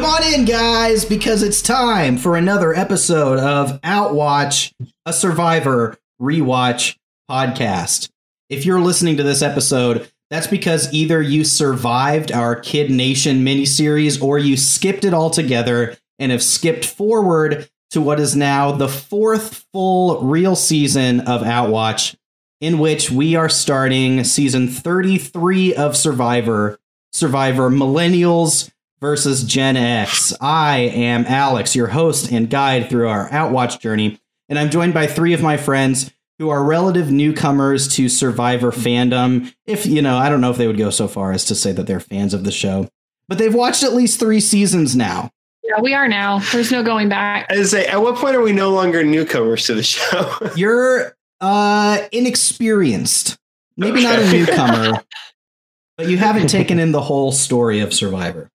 Come on in, guys, because it's time for another episode of Outwatch, a Survivor rewatch podcast. If you're listening to this episode, that's because either you survived our Kid Nation miniseries or you skipped it altogether and have skipped forward to what is now the fourth full real season of Outwatch, in which we are starting season 33 of Survivor, Survivor Millennials versus Gen X. I am Alex, your host and guide through our Outwatch journey, and I'm joined by three of my friends who are relative newcomers to Survivor fandom. If, you know, I don't know if they would go so far as to say that they're fans of the show, but they've watched at least three seasons now. Yeah, we are now. There's no going back. I say, at what point are we no longer newcomers to the show? You're uh inexperienced. Maybe not a newcomer, but you haven't taken in the whole story of Survivor.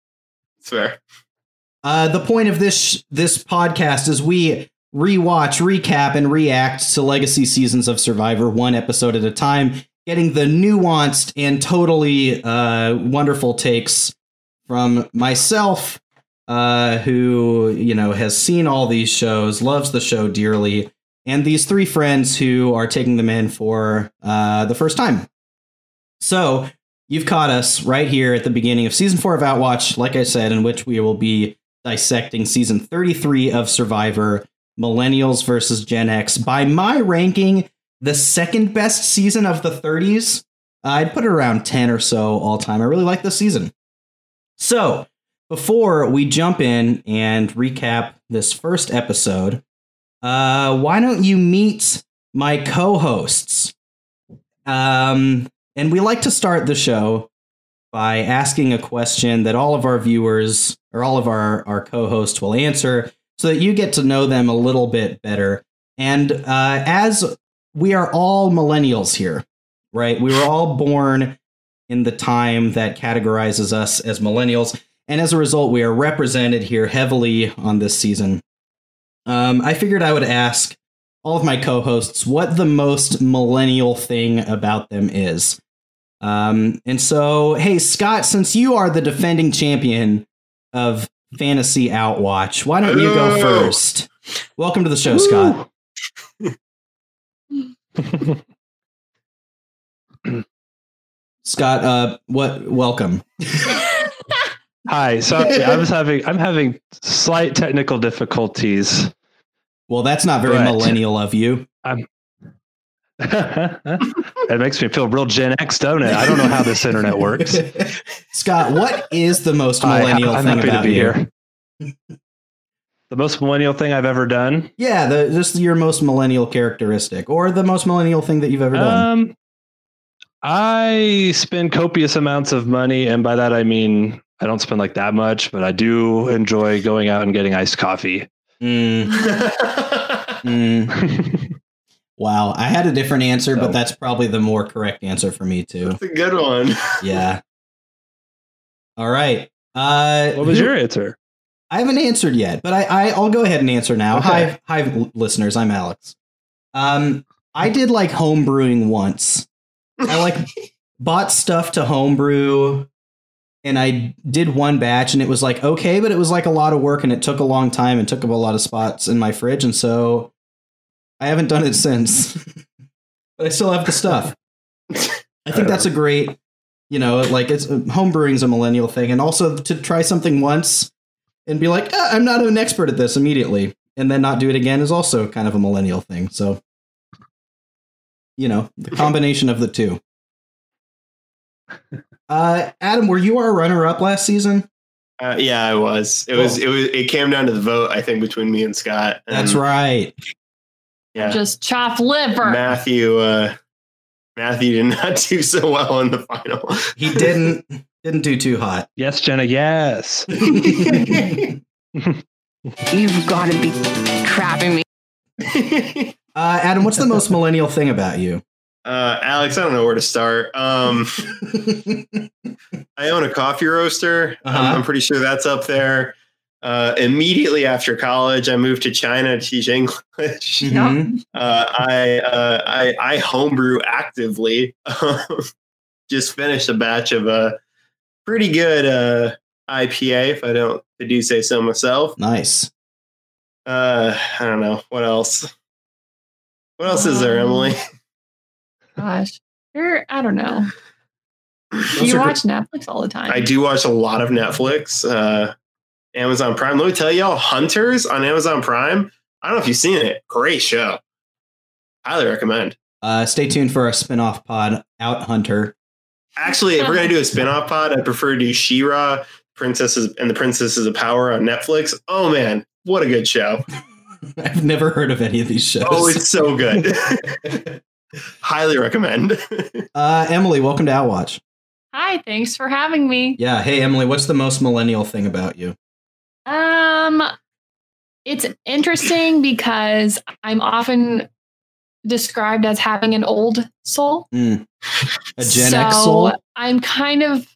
It's fair. Uh, the point of this this podcast is we rewatch, recap, and react to legacy seasons of Survivor one episode at a time, getting the nuanced and totally uh, wonderful takes from myself, uh, who you know has seen all these shows, loves the show dearly, and these three friends who are taking them in for uh, the first time. So you've caught us right here at the beginning of season four of Outwatch, like I said, in which we will be dissecting season 33 of Survivor Millennials versus Gen X. By my ranking, the second best season of the 30s. I'd put it around 10 or so all time. I really like this season. So, before we jump in and recap this first episode, uh, why don't you meet my co hosts? Um, and we like to start the show by asking a question that all of our viewers or all of our, our co hosts will answer so that you get to know them a little bit better. And uh, as we are all millennials here, right? We were all born in the time that categorizes us as millennials. And as a result, we are represented here heavily on this season. Um, I figured I would ask all of my co hosts what the most millennial thing about them is. Um, and so, hey, Scott, since you are the defending champion of Fantasy Outwatch, why don't you go first? Welcome to the show, Scott. Scott, uh, what? Welcome. Hi, sorry, I was having I'm having slight technical difficulties. Well, that's not very Right. millennial of you. it makes me feel real Gen X, don't it? I don't know how this internet works. Scott, what is the most Hi, millennial I'm thing happy about to be you? here. The most millennial thing I've ever done. Yeah, the, just your most millennial characteristic, or the most millennial thing that you've ever done. Um, I spend copious amounts of money, and by that I mean I don't spend like that much, but I do enjoy going out and getting iced coffee. Mm, mm. Wow, I had a different answer, but that's probably the more correct answer for me too. That's a good one. Yeah. All right. Uh, What was your answer? I haven't answered yet, but I, I I'll go ahead and answer now. Okay. Hi, hi, listeners. I'm Alex. Um, I did like home brewing once. I like bought stuff to homebrew, and I did one batch, and it was like okay, but it was like a lot of work, and it took a long time, and took up a lot of spots in my fridge, and so I haven't done it since. but I still have the stuff. I think that's a great, you know, like it's home brewing's a millennial thing, and also to try something once and be like, "Ah, I'm not an expert at this immediately, and then not do it again is also kind of a millennial thing. So, you know, the combination of the two. Uh, Adam, were you our runner-up last season? Uh, yeah, I was. It was. It was. It came down to the vote. I think between me and Scott. And, That's right. Yeah, Just chop liver. Matthew. Uh, Matthew did not do so well in the final. He didn't didn't do too hot. Yes, Jenna. Yes. You've got to be crapping me. Uh, Adam, what's the most millennial thing about you? Uh, Alex, I don't know where to start. Um, I own a coffee roaster. Uh-huh. I'm, I'm pretty sure that's up there. Uh, immediately after college, I moved to China to teach English. Mhm. Uh, I, uh, I I homebrew actively. Just finished a batch of uh, pretty good uh, IPA, if I don't, if I do say so myself. Nice. Uh, I don't know what else. What else is there, Um, Emily? Gosh, you're. I don't know. Those you are watch Netflix all the time. I do watch a lot of Netflix, uh, Amazon Prime. Let me tell y'all, Hunters on Amazon Prime. I don't know if you've seen it. Great show. Highly recommend. Uh, stay tuned for our spin-off pod, Out Hunter. Actually, if we're gonna do a spin-off pod, I'd prefer to do She-Ra, Princesses and the Princesses of Power on Netflix. Oh man, what a good show. I've never heard of any of these shows. Oh, it's so good. Highly recommend. uh, Emily, welcome to Outwatch. Hi, thanks for having me. Yeah. Hey, Emily, what's the most millennial thing about you? Um, it's interesting because I'm often described as having an old soul. Mm. A Gen so X soul? I'm kind of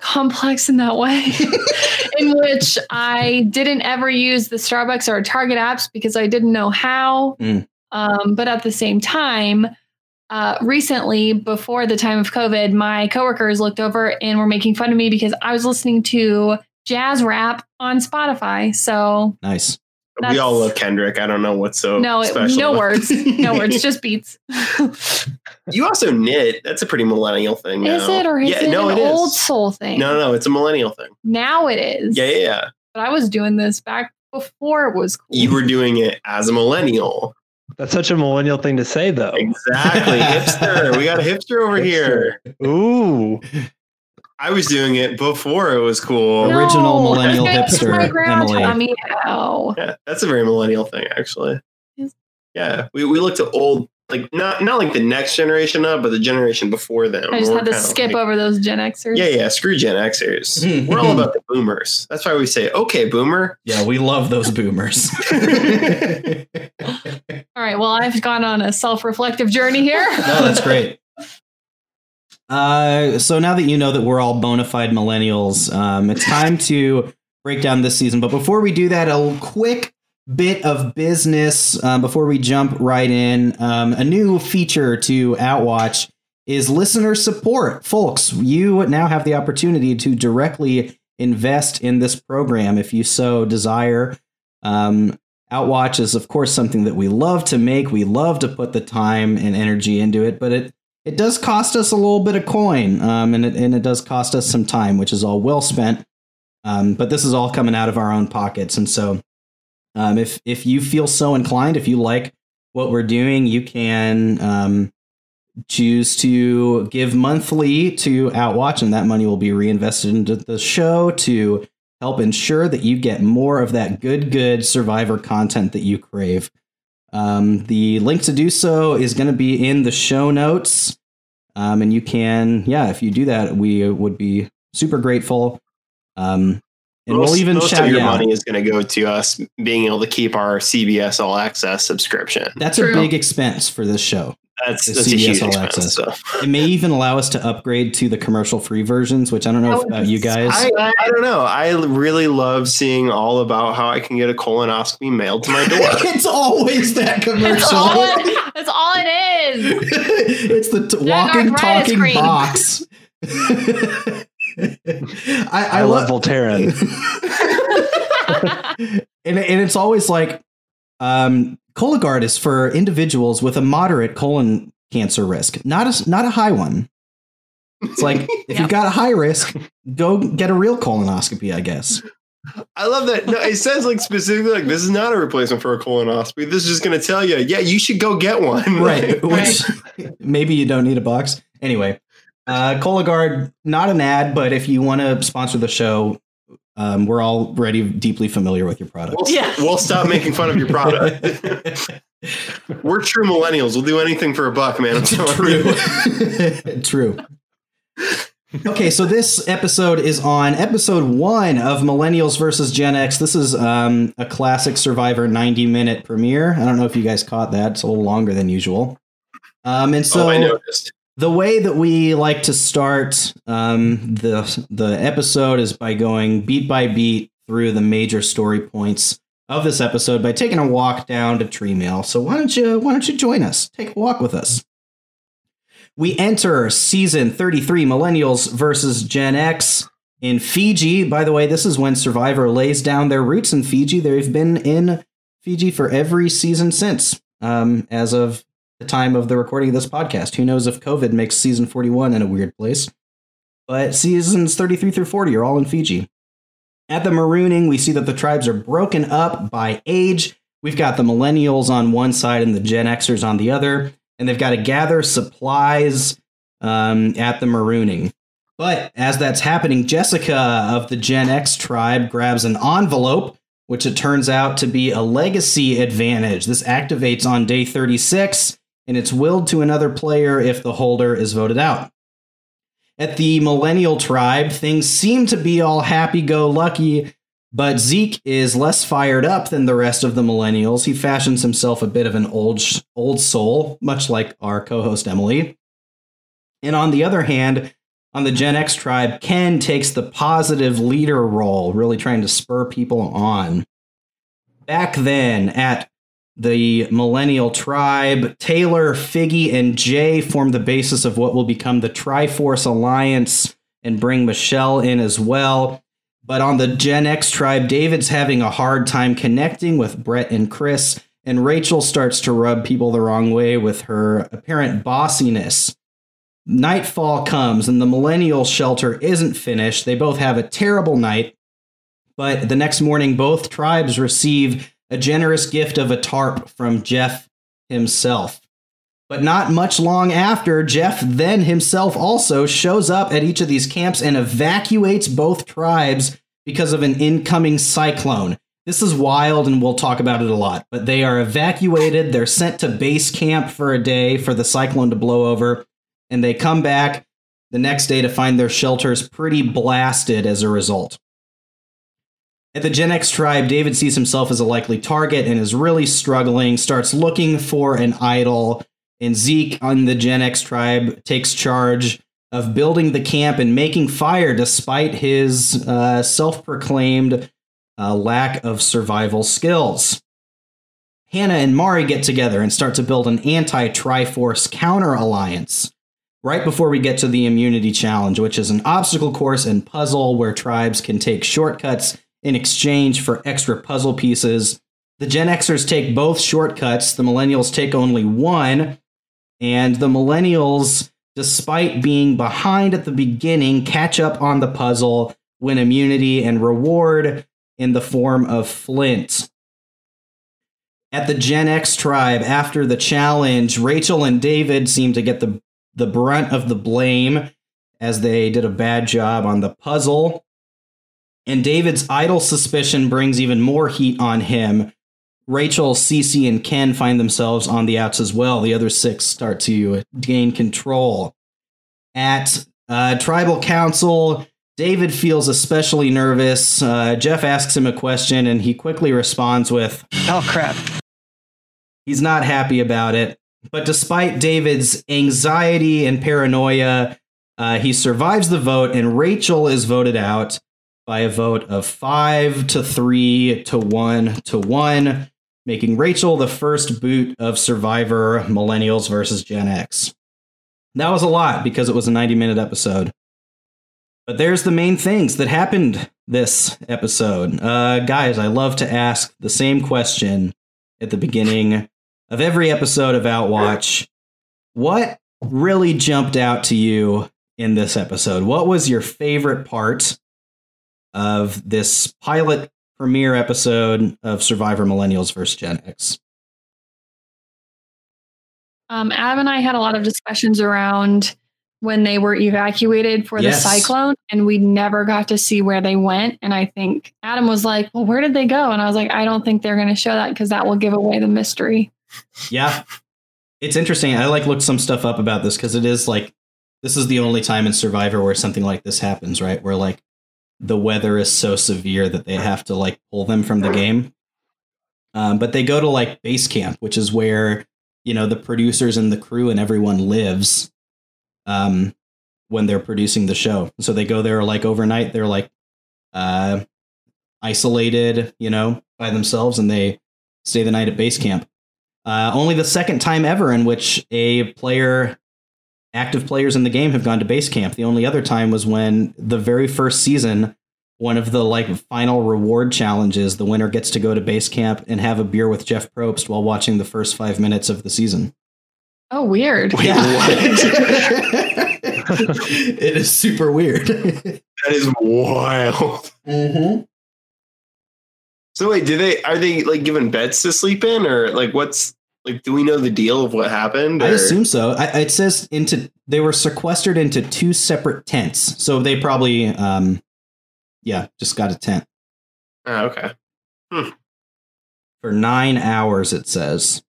complex in that way, in which I didn't ever use the Starbucks or Target apps because I didn't know how. Mm. Um, but at the same time, uh, recently, before the time of COVID, my coworkers looked over and were making fun of me because I was listening to jazz rap on Spotify. So Nice. we all love Kendrick. I don't know what's so no, special. no words, no words, just beats. You also knit. That's a pretty millennial thing. is it or is yeah, it no, an it is. old soul thing? No, no, no, it's a millennial thing. Now it is. Yeah, yeah, yeah. But I was doing this back before it was cool. You were doing it as a millennial. That's such a millennial thing to say, though. Exactly. hipster. We got a hipster over here. Ooh. I was doing it before it was cool. No. Original millennial hipster, My grandma Emily. taught. Yeah, that's a very millennial thing, actually. Yeah, we, we looked at old, like not not like the next generation up, but the generation before them. I just We're had to skip like- over those Gen Xers. Yeah, yeah, screw Gen Xers. We're all about the boomers. That's why we say, okay, boomer. Yeah, we love those boomers. All right. Well, I've gone on a self-reflective journey here. no, that's great. Uh, so now that you know that we're all bona fide millennials, um, it's time to break down this season. But before we do that, a quick bit of business um, before we jump right in. Um, a new feature to Outwatch is listener support. Folks, you now have the opportunity to directly invest in this program if you so desire. Um, Outwatch is, of course, something that we love to make. We love to put the time and energy into it, but it it does cost us a little bit of coin, um, and it and it does cost us some time, which is all well spent. Um, but this is all coming out of our own pockets, and so um, if if you feel so inclined, if you like what we're doing, you can um, choose to give monthly to Outwatch, and that money will be reinvested into the show to help ensure that you get more of that good, good survivor content that you crave. Um, the link to do so is going to be in the show notes. Um, and you can, yeah, if you do that, we would be super grateful. Um, and most, we'll even most shout of your out. money is going to go to us being able to keep our CBS All Access subscription. That's True. a big expense for this show. That's, The that's a CBS huge All expense. Access. So. It may even allow us to upgrade to the commercial free versions, which I don't know oh, That about uh, you guys. I, I don't know. I really love seeing all about how I can get a colonoscopy mailed to my door. it's always that That's commercial. all, it, that's all it is. it's the t- walking, talking cream. box. I, I, love Voltaren. and, and it's always like um, Cologuard is for individuals with a moderate colon cancer risk, not a not a high one. It's like if Yeah. you've got a high risk, go get a real colonoscopy, I guess. I love that. No, it says like specifically like this is not a replacement for a colonoscopy. This is just going to tell you, yeah, you should go get one. Right. Which maybe you don't need a box. Anyway, uh, Cologuard, not an ad, but if you want to sponsor the show, um, we're already deeply familiar with your product. We'll, Yeah. we'll stop making fun of your product. We're true millennials. We'll do anything for a buck, man. I'm you. True. True. Okay, so this episode is on episode one of Millennials versus Gen X. This is um, a classic Survivor 90 minute premiere. I don't know if you guys caught that. It's a little longer than usual. Um, and so oh, I noticed. The way that we like to start um, the the episode is by going beat by beat through the major story points of this episode by taking a walk down to Tree Mail. So why don't you why don't you join us? Take a walk with us. We enter season 33 Millennials versus Gen X in Fiji. By the way, this is when Survivor lays down their roots in Fiji. They've been in Fiji for every season since, um, as of the time of the recording of this podcast. Who knows if COVID makes season 41 in a weird place? But seasons 33 through 40 are all in Fiji. At the marooning, we see that the tribes are broken up by age. We've got the millennials on one side and the Gen Xers on the other, and they've got to gather supplies um, at the marooning. But as that's happening, Jessica of the Gen X tribe grabs an envelope, which it turns out to be a legacy advantage. This activates on day 36, and it's willed to another player if the holder is voted out. At the Millennial tribe, things seem to be all happy go lucky, but Zeke is less fired up than the rest of the Millennials. He fashions himself a bit of an old old soul, much like our co-host Emily. And on the other hand, on the Gen X tribe, Ken takes the positive leader role, really trying to spur people on. Back then, at the Millennial Tribe, Taylor, Figgy, and Jay form the basis of what will become the Triforce Alliance and bring Michelle in as well. But on the Gen X tribe, David's having a hard time connecting with Brett and Chris, and Rachel starts to rub people the wrong way with her apparent bossiness. Nightfall comes, and the Millennial shelter isn't finished. They both have a terrible night, but the next morning, both tribes receive a generous gift of a tarp from Jeff himself. But not much long after, Jeff then himself also shows up at each of these camps and evacuates both tribes because of an incoming cyclone. This is wild and we'll talk about it a lot, but they are evacuated. They're sent to base camp for a day for the cyclone to blow over, and they come back the next day to find their shelters pretty blasted as a result. At the Gen X tribe, David sees himself as a likely target and is really struggling, starts looking for an idol. And Zeke on the Gen X tribe takes charge of building the camp and making fire despite his uh, self proclaimed uh, lack of survival skills. Hannah and Mari get together and start to build an anti Triforce counter alliance. Right before we get to the immunity challenge, which is an obstacle course and puzzle where tribes can take shortcuts in exchange for extra puzzle pieces. The Gen Xers take both shortcuts, the Millennials take only one, and the Millennials, despite being behind at the beginning, catch up on the puzzle, win immunity, and reward in the form of Flint. At the Gen X tribe, after the challenge, Rachel and David seem to get the, the brunt of the blame as they did a bad job on the puzzle. And David's idol suspicion brings even more heat on him. Rachel, Cece, and Ken find themselves on the outs as well. The other six start to gain control. At uh, Tribal Council, David feels especially nervous. Uh, Jeff asks him a question, and he quickly responds with, Oh, crap. He's not happy about it. But despite David's anxiety and paranoia, uh, he survives the vote, and Rachel is voted out by a vote of five to three to one to one, making Rachel the first boot of Survivor Millennials versus Gen X. That was a lot because it was a 90 minute episode. But there's the main things that happened this episode. Uh, guys, I love to ask the same question at the beginning of every episode of Outwatch. What really jumped out to you in this episode? What was your favorite part? Of this pilot premiere episode of Survivor Millennials versus Gen X. Um, Adam and I had a lot of discussions around when they were evacuated for Yes. the cyclone, and we never got to see where they went. And I think Adam was like, "Well, where did they go?" And I was like, "I don't think they're going to show that because that will give away the mystery." Yeah. It's interesting. I like looked some stuff up about this because it is like this is the only time in Survivor where something like this happens, right? Where like the weather is so severe that they have to like pull them from the game. Um, but they go to like base camp, which is where you know the producers and the crew and everyone lives um, when they're producing the show. So they go there like overnight. They're like uh, isolated, you know, by themselves, and they stay the night at base camp. Uh, only the second time ever in which a player active players in the game have gone to base camp. The only other time was when the very first season, one of the like final reward challenges, the winner gets to go to base camp and have a beer with Jeff Probst while watching the first five minutes of the season. Oh, weird. Wait, Yeah. what? it is super weird. That is wild. mm-hmm. So wait, do they are they like given beds to sleep in, or like what's like? Do we know the deal of what happened? I assume so. I, it says into they were sequestered into two separate tents, so they probably, um, yeah, just got a tent Oh, okay. for nine hours. It says,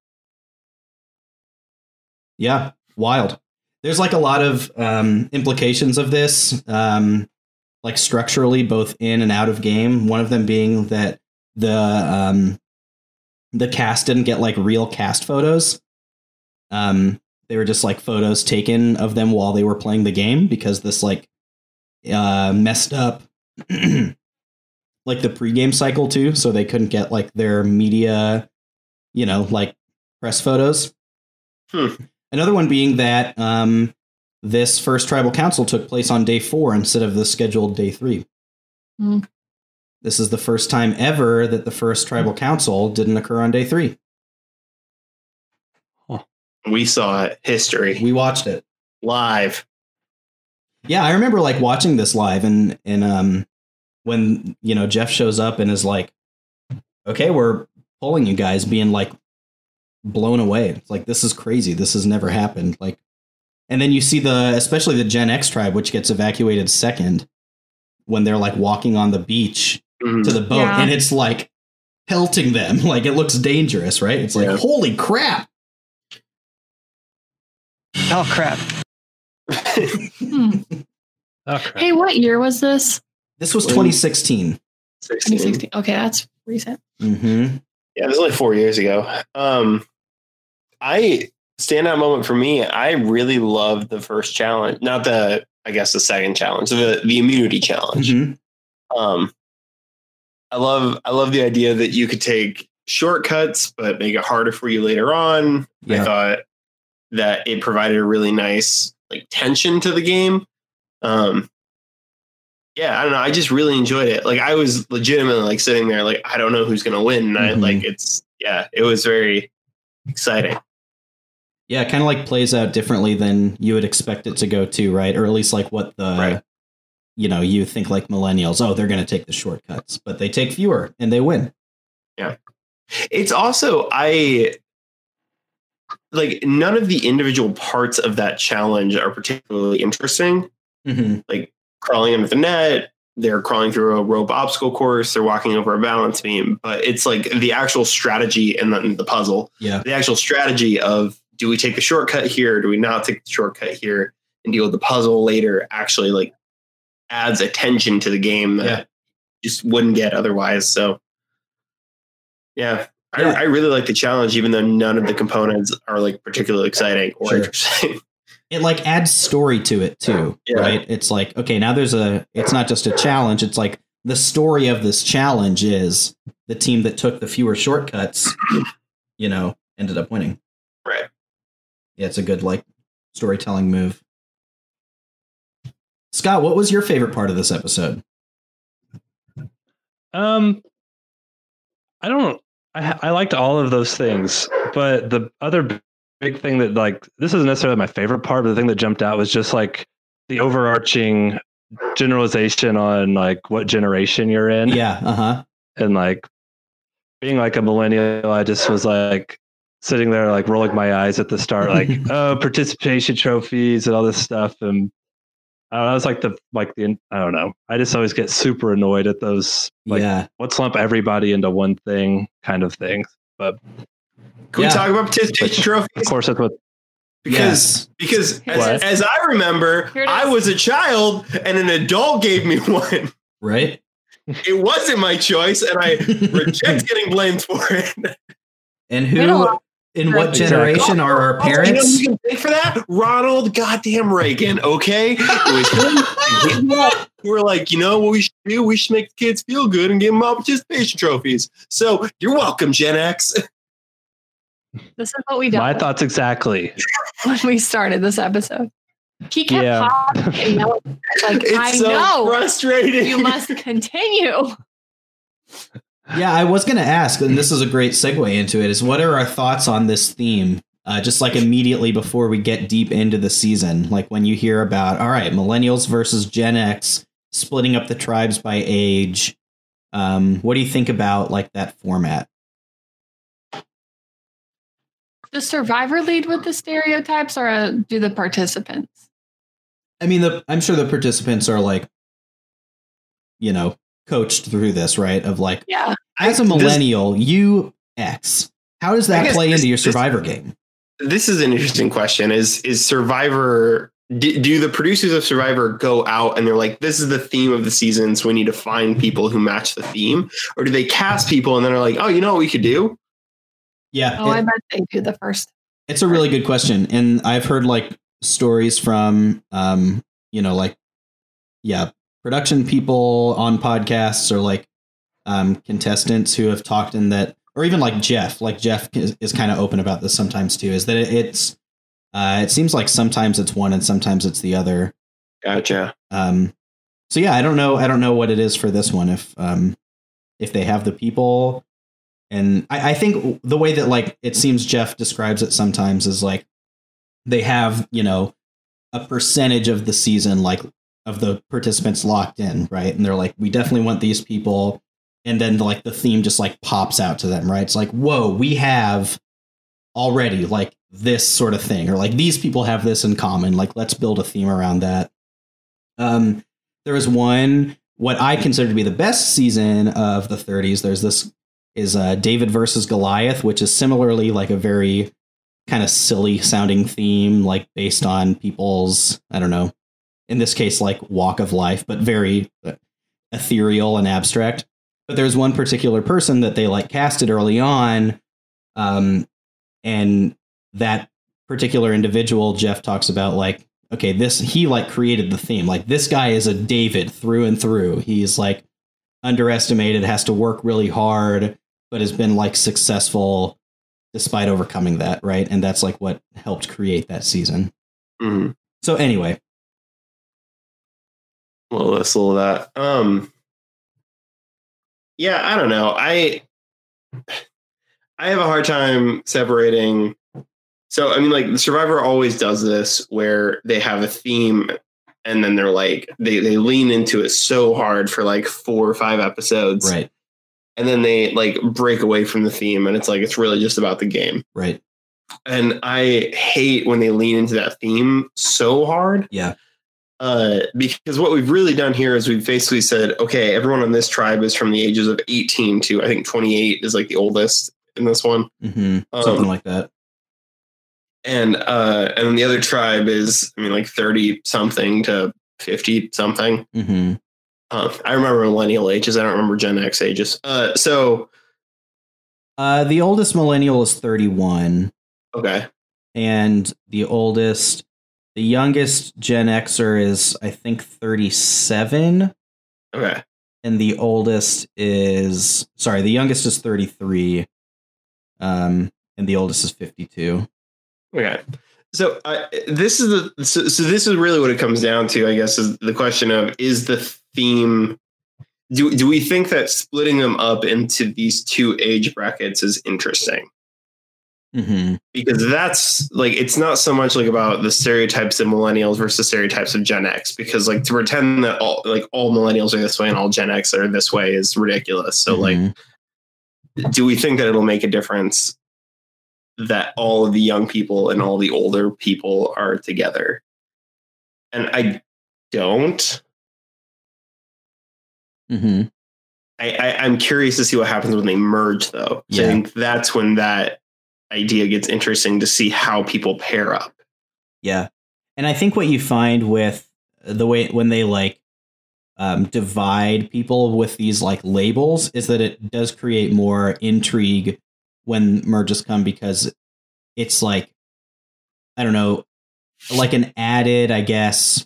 yeah, wild. There's like a lot of um, implications of this, um, like structurally, both in and out of game. One of them being that the um, the cast didn't get like real cast photos. Um, they were just like photos taken of them while they were playing the game because this like uh, messed up like the pregame cycle too, so they couldn't get like their media, you know, like press photos. Hmm. Another one being that um, this first tribal council took place on day four instead of the scheduled day three. Hmm. This is the first time ever that the first tribal council didn't occur on day three. We saw it. History We watched it. live. Yeah, I remember like watching this live and and um when you know Jeff shows up and is like, "Okay, we're pulling you guys," being like blown away. It's like this is crazy. This has never happened. Like, and then you see the especially the Gen X tribe, which gets evacuated second when they're like walking on the beach To the boat, Yeah. and it's like pelting them. Like it looks dangerous, right? It's like Yeah. holy crap. Oh crap! Hmm. Oh, crap. Hey, what year was this? This was 2016. 16. 2016. Okay, that's recent. Mm-hmm. Yeah, this was like four years ago. Um, I standout moment for me. I really loved the first challenge, not the I guess the second challenge, the the immunity challenge. Mm-hmm. Um, I love I love the idea that you could take shortcuts, but make it harder for you later on. I thought that it provided a really nice like tension to the game. Um, yeah, I don't know. I just really enjoyed it. Like I was legitimately like sitting there, like I don't know who's gonna win. And I Mhm. like it's yeah, it was very exciting. Yeah, it kind of like plays out differently than you would expect it to go to, right? Or at least like what the Right. You know, you think like millennials, oh, they're going to take the shortcuts, but they take fewer and they win. Yeah. It's also I like none of the individual parts of that challenge are particularly interesting. Mm-hmm. like crawling under the net. They're crawling through a rope obstacle course. They're walking over a balance beam. But it's like the actual strategy and then the puzzle, Yeah. the actual strategy of do we take the shortcut here? Do we not take the shortcut here and deal with the puzzle later? Actually, like adds attention to the game that Yeah. just wouldn't get otherwise. So, yeah. Yeah. I, I really like the challenge, even though none of the components are like particularly exciting or Sure. interesting. It like adds story to it too, Yeah. right? It's like, okay, now there's a, it's not just a challenge. It's like the story of this challenge is the team that took the fewer shortcuts, you know, ended up winning. right. Yeah, it's a good like storytelling move. Scott, what was your favorite part of this episode? Um, I don't. I I liked all of those things, but the other big thing that like this isn't necessarily my favorite part, but the thing that jumped out was just like the overarching generalization on like what generation you're in, Yeah, uh huh. and like being like a millennial. I just was like sitting there like rolling my eyes at the start, like oh participation trophies and all this stuff, and. I don't know, I was like the like the I don't know. I just always get super annoyed at those like yeah. let's lump everybody into one thing kind of thing. But Can Yeah. we talk about participation trophies? of course, that's what because because as, as I remember, I was a child and an adult gave me one. Right? It wasn't my choice, and I reject getting blamed for it. And We had a who lot in what generation are our You know parents? who can thank for that? Ronald goddamn Reagan. Okay, it was him. We were like, you know what we should do? We should make the kids feel good and give them all participation trophies. So you're welcome, Gen X. This is what we did my thoughts exactly. when we started this episode. He kept Yeah. popping. Like, It's I so know. frustrating. You must continue. Yeah, I was going to ask, and this is a great segue into it. Is what are our thoughts on this theme? Uh, just like immediately before we get deep into the season, like when you hear about, all right, millennials versus Gen X, splitting up the tribes by age. Um, what do you think about like that format? Does Survivor lead with the stereotypes or uh, do the participants? I mean, the I'm sure the participants are like, you know, coached through this, right? Of like, Yeah. as a this- millennial, you X, how does that play this- into your this- Survivor game? this is an interesting question is is survivor do, do the producers of survivor go out and they're like this is the theme of the season so we need to find people who match the theme or do they cast people and then are like oh you know what we could do Yeah, Oh, it- I bet they do the first. It's a really good question, and I've heard like stories from, um, you know, like, yeah, production people on podcasts or like um, contestants who have talked in that, or even like Jeff. Like Jeff is, is kind of open about this sometimes too. Is that it, it's, uh, it seems like sometimes it's one and sometimes it's the other. gotcha Um, so yeah, I don't know. I don't know what it is for this one. If um, if they have the people, and I, I think the way that like it seems Jeff describes it sometimes is like they have you know a percentage of the season like of the participants locked in, right? And they're like, we definitely want these people, and then like the theme just like pops out to them, right? It's like, whoa, we have already like this sort of thing, or like these people have this in common. Like, let's build a theme around that. Um, there was one what I consider to be the best season of the 30s. There's this is uh, David versus Goliath, which is similarly like a very kind of silly sounding theme, like based on people's I don't know, in this case like walk of life, but very uh, ethereal and abstract. But there's one particular person that they like casted early on, um, and that particular individual Jeff talks about like okay, this he like created the theme. Like this guy is a David through and through. He's like underestimated, has to work really hard, but has been like successful despite overcoming that, right? And that's like what helped create that season. Mhm. So anyway, little of that. Um yeah i don't know. I i have a hard time separating so i mean like the survivor always does this where they have a theme and then they're like they they lean into it so hard for like four or five episodes. Right, and then they like break away from the theme and it's like it's really just about the game. Right. and i hate when they lean into that theme so hard. Yeah. Uh, because what we've really done here is we've basically said, okay, everyone on this tribe is from the ages of 18 to I think 28 is like the oldest in this one, hmm Um, Something like that. and uh, and then the other tribe is I mean like 30 something to 50 something. hmm Uh, I remember millennial ages. I don't remember Gen X ages. Uh, so Uh, the oldest millennial is 31, okay, and the oldest, the youngest Gen Xer is, I think, 37. okay, and the oldest is sorry the youngest is 33 um and the oldest is 52 okay. So uh, this is the so, so this is really what it comes down to, I guess, is the question of is the theme. Do, do we think that splitting them up into these two age brackets is interesting? Mm-hmm. because that's like it's not so much like about the stereotypes of millennials versus stereotypes of Gen X because like to pretend that all like all millennials are this way and all Gen X are this way is ridiculous. So like do we think that it'll make a difference that all of the young people and all the older people are together? And I don't. hmm I, I I'm curious to see what happens when they merge though. So I think that's when that idea gets interesting to see how people pair up. yeah and i think what you find with the way when they like um, divide people with these like labels is that it does create more intrigue when merges come because it's like i don't know like an added i guess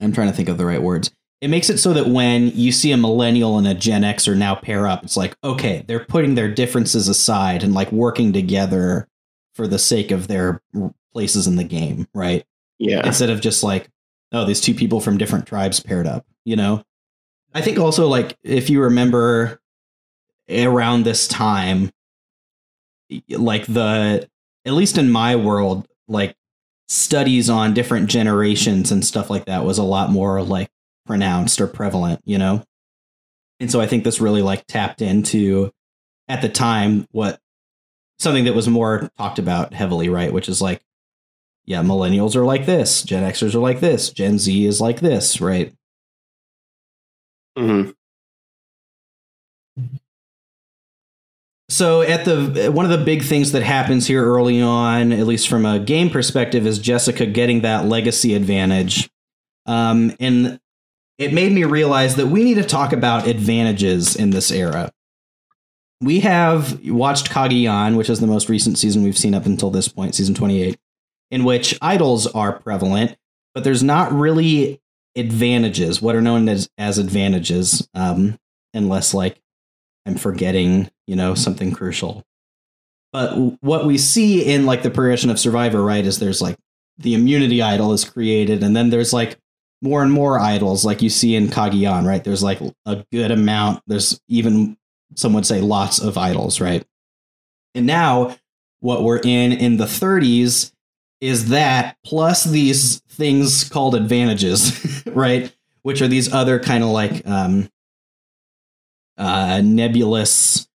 i'm trying to think of the right words it makes it so that when you see a millennial and a gen xer now pair up it's like okay they're putting their differences aside and like working together for the sake of their places in the game right Yeah. instead of just like oh these two people from different tribes paired up you know i think also like if you remember around this time like the at least in my world like studies on different generations and stuff like that was a lot more like pronounced or prevalent you know and so i think this really like tapped into at the time what something that was more talked about heavily right which is like yeah, millennials are like this, Gen Xers are like this, Gen Z is like this, right? hmm So at the one of the big things that happens here early on, at least from a game perspective, is Jessica getting that legacy advantage. Um, and it made me realize that we need to talk about advantages in this era. We have watched Cagayan, which is the most recent season we've seen up until this point, season 28, in which idols are prevalent, but there's not really advantages, what are known as, as advantages, um, unless like I'm forgetting, you know, something crucial. But what we see in like the progression of Survivor, right, is there's like the immunity idol is created, and then there's like more and more idols, like you see in Cagayan, right? There's like a good amount. There's even some would say lots of idols, right? And now what we're in in the 30s is that plus these things called advantages, right? Which are these other kind of like um, uh, nebulous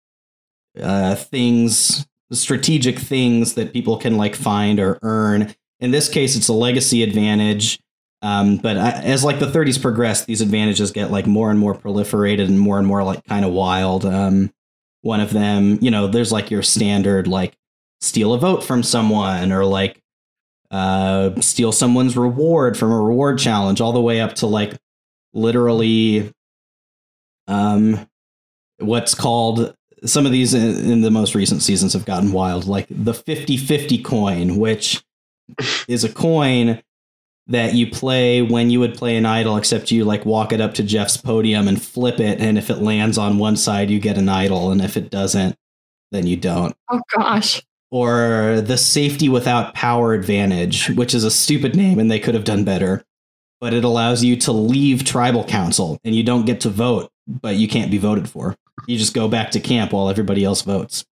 uh, things, strategic things that people can like find or earn. In this case, it's a legacy advantage. Um, but I, as like the 30s progress, these advantages get like more and more proliferated and more and more like kind of wild. Um, one of them, you know, there's like your standard like steal a vote from someone or like uh, steal someone's reward from a reward challenge, all the way up to like literally um, what's called some of these in, in the most recent seasons have gotten wild, like the 50 50 coin, which is a coin that you play when you would play an idol, except you like walk it up to Jeff's podium and flip it. And if it lands on one side, you get an idol. And if it doesn't, then you don't. Oh gosh. Or the safety without power advantage, which is a stupid name and they could have done better. But it allows you to leave tribal council and you don't get to vote, but you can't be voted for. You just go back to camp while everybody else votes.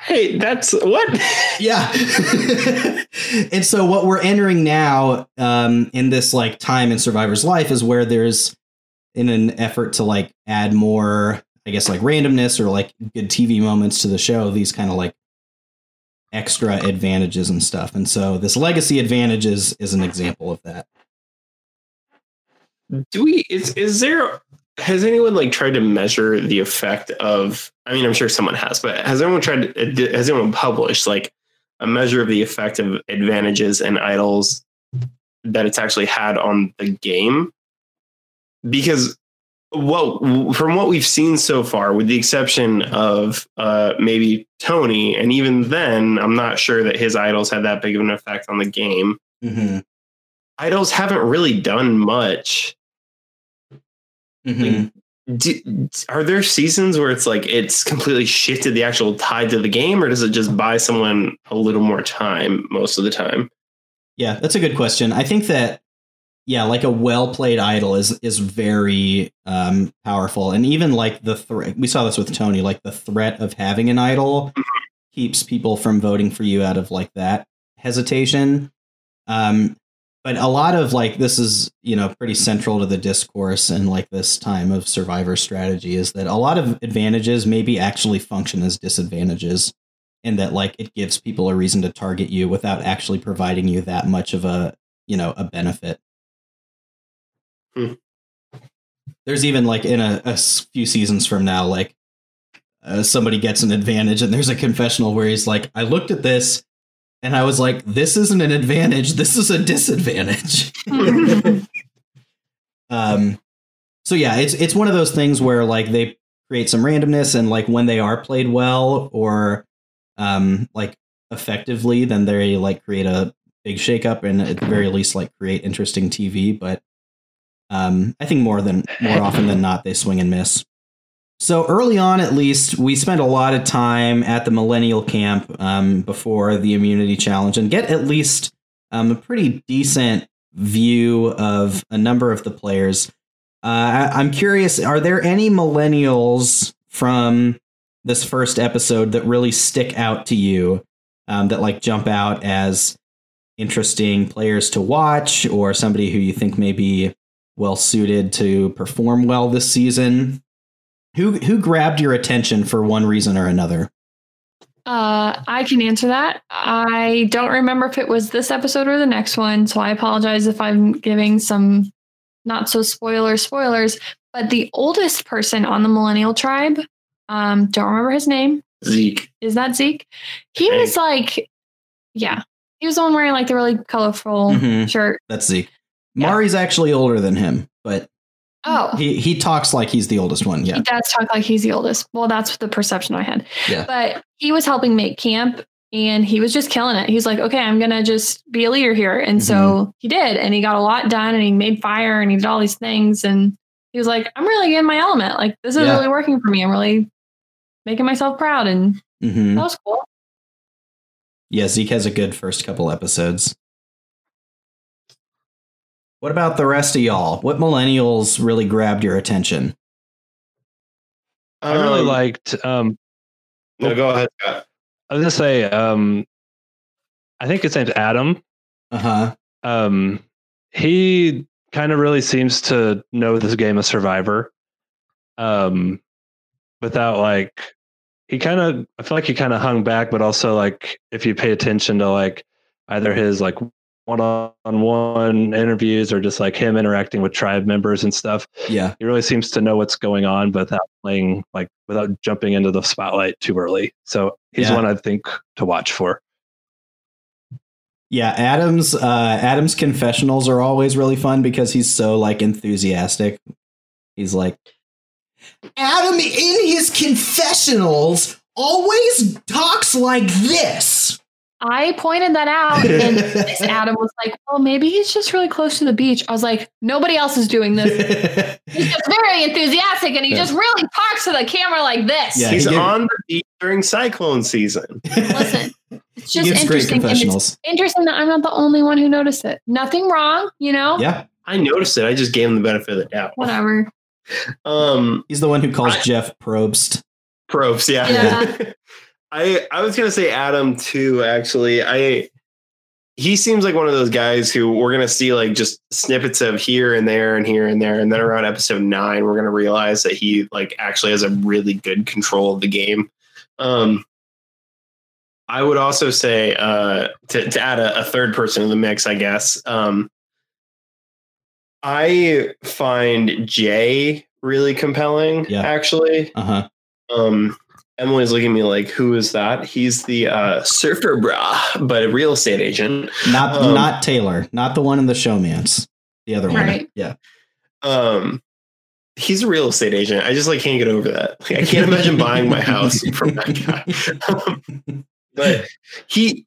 Hey, that's what? Yeah. and so what we're entering now um, in this like time in Survivor's life is where there's in an effort to like add more, I guess like randomness or like good TV moments to the show, these kind of like extra advantages and stuff. And so this legacy advantages is, is an example of that. Do we? Is is there? Has anyone like tried to measure the effect of? I mean, I'm sure someone has, but has anyone tried? To, has anyone published like a measure of the effect of advantages and idols that it's actually had on the game? Because well, from what we've seen so far, with the exception of uh, maybe Tony, and even then, I'm not sure that his idols had that big of an effect on the game. Mm-hmm. Idols haven't really done much. Mm-hmm. Do, are there seasons where it's like it's completely shifted the actual tide to the game, or does it just buy someone a little more time most of the time? Yeah, that's a good question. I think that yeah, like a well played idol is is very um, powerful, and even like the threat. We saw this with Tony. Like the threat of having an idol keeps people from voting for you out of like that hesitation. Um, but a lot of like this is you know pretty central to the discourse and like this time of survivor strategy is that a lot of advantages maybe actually function as disadvantages and that like it gives people a reason to target you without actually providing you that much of a you know a benefit Hmm. there's even like in a few seasons from now like uh, somebody gets an advantage and there's a confessional where he's like i looked at this and i was like this isn't an advantage this is a disadvantage. Um so yeah it's it's one of those things where like they create some randomness and like when they are played well or um like effectively then they like create a big shakeup and at the very least like create interesting tv but um i think more than more often than not they swing and miss so early on at least we spent a lot of time at the millennial camp um before the immunity challenge and get at least um, a pretty decent view of a number of the players. Uh, I, I'm curious: are there any millennials from this first episode that really stick out to you? Um, that like jump out as interesting players to watch, or somebody who you think may be well suited to perform well this season? Who who grabbed your attention for one reason or another? Uh, I can answer that. I don't remember if it was this episode or the next one, so I apologize if I'm giving some not so spoiler spoilers. But the oldest person on the Millennial Tribe, um, don't remember his name. Zeke. Is that Zeke? He Hank. was like, yeah, he was the one wearing like the really colorful Mhm. shirt. That's Zeke. Yeah. Mari's actually older than him, but Oh, he he talks like he's the oldest one. Yeah. he does talk like he's the oldest. Well, that's the perception I had. Yeah. But he was helping make camp and he was just killing it. He's like, okay, I'm going to just be a leader here. And so Mm-hmm. he did. And he got a lot done and he made fire and he did all these things. And he was like, I'm really in my element. Like, this is Yeah. really working for me. I'm really making myself proud. And hmm that was cool. Yeah, Zeke has a good first couple episodes. What about the rest of y'all? What millennials really grabbed your attention? I really Um, liked. Um, No, go ahead, Scott. I was gonna say. Um, I think his name's Adam. Uh huh. Um, he kind of really seems to know this game of Survivor. Um, without like, he kind of. I feel like he kind of hung back, but also like, if you pay attention to like either his like one-on-one interviews or just like him interacting with tribe members and stuff, Yeah. he really seems to know what's going on without playing like without jumping into the spotlight too early so he's Yeah. one i think to watch for Yeah, Adam's uh Adam's confessionals are always really fun because he's so like enthusiastic. He's like Adam in his confessionals always talks like this. I pointed that out. And this Adam was like, well, maybe he's just really close to the beach. I was like, nobody else is doing this. He's just very enthusiastic and he Yeah. just really talks to the camera like this. Yeah, He's he on the beach during cyclone season. Listen, it's he just gives great interesting. and it's interesting that I'm not the only one who noticed it. Nothing wrong, you know? Yeah, I noticed it. I just gave him the benefit of the doubt. Whatever. Um, he's the one who calls I- Jeff Probst. Probes, yeah. Yeah. I I was gonna say Adam too. Actually, I he seems like one of those guys who we're gonna see like just snippets of here and there and here and there, and then around episode nine, we're gonna realize that he like actually has a really good control of the game. Um, I would also say uh, to to add a, a third person in the mix, I guess. Um, I find Jay really compelling. Yeah. actually. Uh huh. Um, Emily's looking at me like, "Who is that?" He's the uh, surfer bra, but a real estate agent. Not Um, not Taylor, not the one in the showman's. The other one. Right. Yeah. Um, he's a real estate agent. I just like can't get over that. Like, I can't imagine buying my house from that guy. but he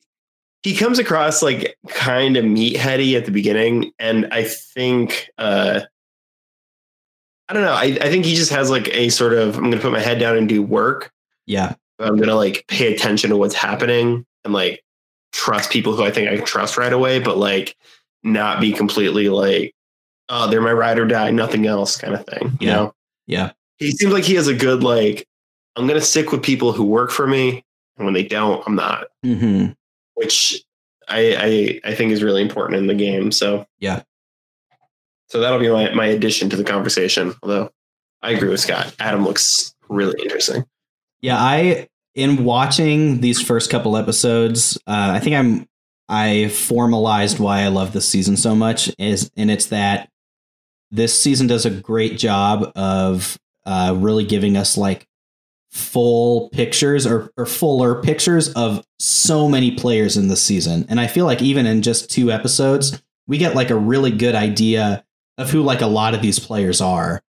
he comes across like kind of meatheady at the beginning, and I think uh, I don't know. I, I think he just has like a sort of I'm going to put my head down and do work. Yeah. I'm gonna like pay attention to what's happening and like trust people who I think I can trust right away, but like not be completely like, oh, they're my ride or die, nothing else kind of thing. You Yeah. know? Yeah. He seems like he has a good like, I'm gonna stick with people who work for me, and when they don't, I'm not. hmm Which I I I think is really important in the game. So Yeah. So that'll be my, my addition to the conversation. Although I agree with Scott. Adam looks really interesting. Yeah, I in watching these first couple episodes, uh, I think I'm I formalized why I love this season so much is and it's that this season does a great job of uh, really giving us like full pictures or, or fuller pictures of so many players in this season. And I feel like even in just two episodes, we get like a really good idea of who like a lot of these players are.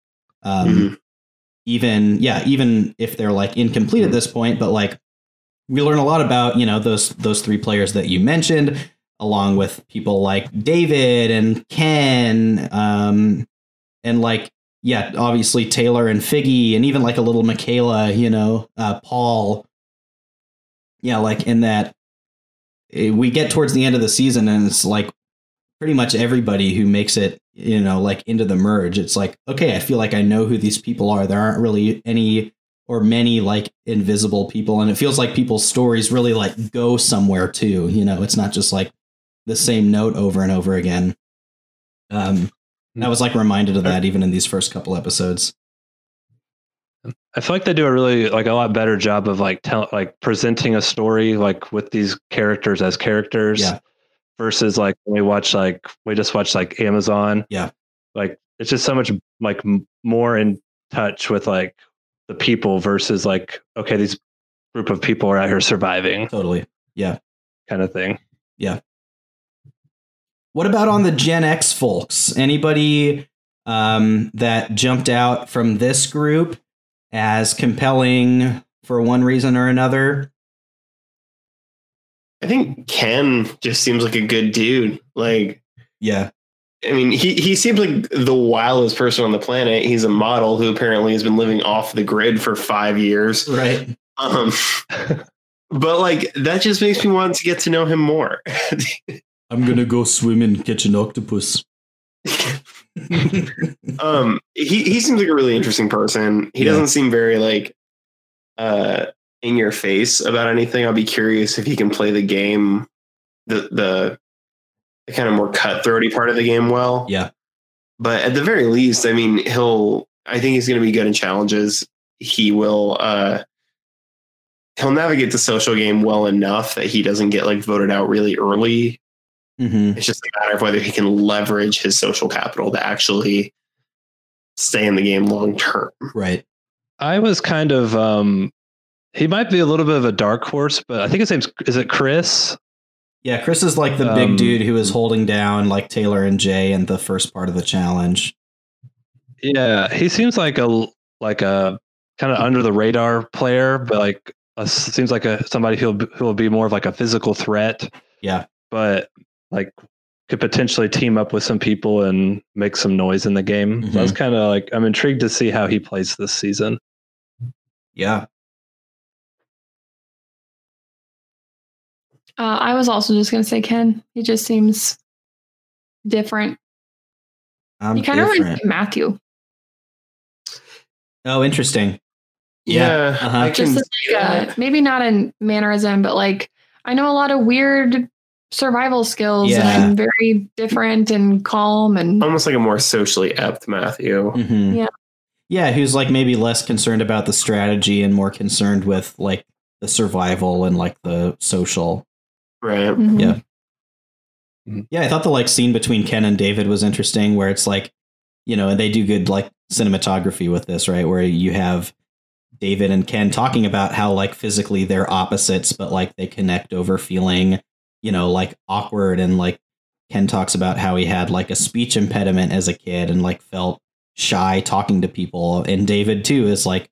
Um, Mhm. Even yeah even if they're like incomplete at this point but like we learn a lot about you know those those three players that you mentioned along with people like david and ken um and like yeah obviously taylor and figgy and even like a little michaela you know uh paul. Yeah like in that eh, we get towards the end of the season and it's like pretty much everybody who makes it, you know, like into the merge. It's like, okay, I feel like I know who these people are. There aren't really any or many like invisible people. And it feels like people's stories really like go somewhere too. You know, it's not just like the same note over and over again. Um, I was like reminded of that even in these first couple episodes. I feel like they do a really like a lot better job of like tell like presenting a story like with these characters as characters. Yeah. Versus like when we watch like we just watch like Amazon. Yeah. Like it's just so much like more in touch with like the people versus like okay these group of people are out here surviving Totally. Yeah. kind of thing. Yeah. What about on the Gen X folks? Anybody um, that jumped out from this group as compelling for one reason or another? I think Ken just seems like a good dude. Like, Yeah. I mean, he he seems like the wildest person on the planet. He's a model who apparently has been living off the grid for five years. Right. Um, but like that just makes me want to get to know him more. I'm gonna go swim and catch an octopus. um, he he seems like a really interesting person. He Yeah. doesn't seem very like uh in your face about anything. I'll be curious if he can play the game, the the, the kind of more cutthroaty part of the game well. Yeah. But at the very least, I mean, he'll. I think he's going to be good in challenges. He will. uh He'll navigate the social game well enough that he doesn't get like voted out really early hmm it's just a matter of whether he can leverage his social capital to actually stay in the game long term. Right. I was kind of um he might be a little bit of a dark horse, but I think his name's is it Chris? Yeah, Chris is like the big Um, dude who is holding down like Taylor and Jay in the first part of the challenge. Yeah, he seems like a like a kind of under the radar player, but like a, seems like a somebody be- who will be more of like a physical threat. Yeah. but like could potentially team up with some people and make some noise in the game. So I was kind of like I'm intrigued to see how he plays this season. Yeah. Uh, I was also just going to say Ken. He just seems different. I'm he kind of different. reminds me Matthew. Oh, interesting. Yeah, uh-huh. I can Just see like, uh, maybe not in mannerism, but like I know a lot of weird survival skills Yeah. and I'm very different and calm and almost like a more socially apt Matthew. Mhm. Yeah. Yeah, who's like maybe less concerned about the strategy and more concerned with like the survival and like the social. Right. Mhm. Yeah. Yeah, I thought the like scene between Ken and David was interesting where it's like, you know, and they do good like cinematography with this, right? Where you have David and Ken talking about how like physically they're opposites, but like they connect over feeling, you know, like awkward and like Ken talks about how he had like a speech impediment as a kid and like felt shy talking to people. And David too is like